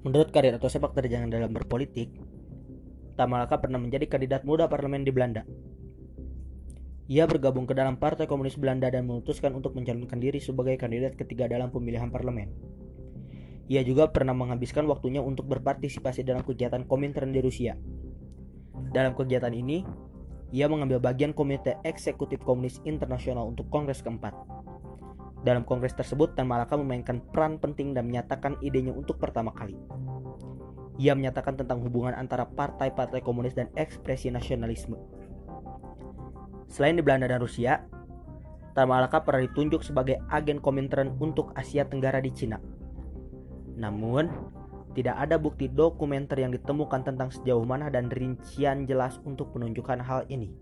Menurut karir atau sepak terjang dalam berpolitik, Tamalaka pernah menjadi kandidat muda parlemen di Belanda. Ia bergabung ke dalam Partai Komunis Belanda dan memutuskan untuk mencalonkan diri sebagai kandidat ketiga dalam pemilihan parlemen. Ia juga pernah menghabiskan waktunya untuk berpartisipasi dalam kegiatan Komintern di Rusia. Dalam kegiatan ini, ia mengambil bagian Komite Eksekutif Komunis Internasional untuk Kongres keempat. Dalam kongres tersebut, Tan Malaka memainkan peran penting dan menyatakan idenya untuk pertama kali. Ia menyatakan tentang hubungan antara partai-partai komunis dan ekspresi nasionalisme. Selain di Belanda dan Rusia, Tan Malaka pernah ditunjuk sebagai agen Komintern untuk Asia Tenggara di Cina. Namun, tidak ada bukti dokumenter yang ditemukan tentang sejauh mana dan rincian jelas untuk menunjukkan hal ini.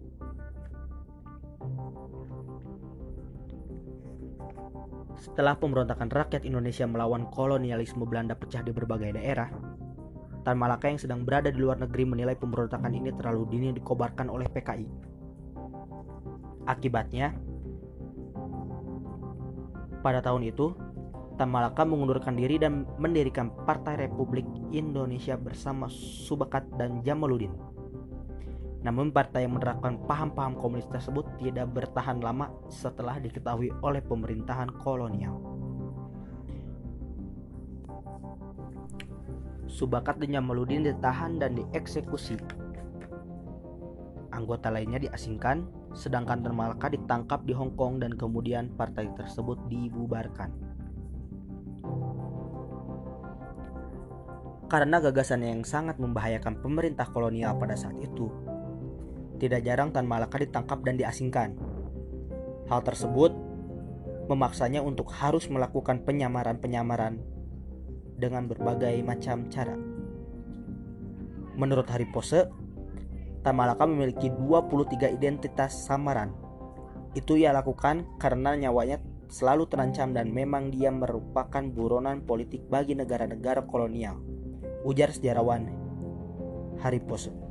Setelah pemberontakan rakyat Indonesia melawan kolonialisme Belanda pecah di berbagai daerah, Tan Malaka yang sedang berada di luar negeri menilai pemberontakan ini terlalu dini dikobarkan oleh PKI. Akibatnya, pada tahun itu, Tan Malaka mengundurkan diri dan mendirikan Partai Republik Indonesia bersama Subakat dan Jamaluddin. Namun partai yang menerapkan paham-paham komunis tersebut tidak bertahan lama setelah diketahui oleh pemerintahan kolonial. Subakat dan Jamaluddin ditahan dan dieksekusi. Anggota lainnya diasingkan, sedangkan Tan Malaka ditangkap di Hong Kong dan kemudian partai tersebut dibubarkan. Karena gagasan yang sangat membahayakan pemerintah kolonial pada saat itu, tidak jarang Tan Malaka ditangkap dan diasingkan. Hal tersebut memaksanya untuk harus melakukan penyamaran-penyamaran dengan berbagai macam cara. Menurut Hari Pose, Tan Malaka memiliki 23 identitas samaran. Itu ia lakukan karena nyawanya selalu terancam dan memang dia merupakan buronan politik bagi negara-negara kolonial. Ujar sejarawan Hari Pose.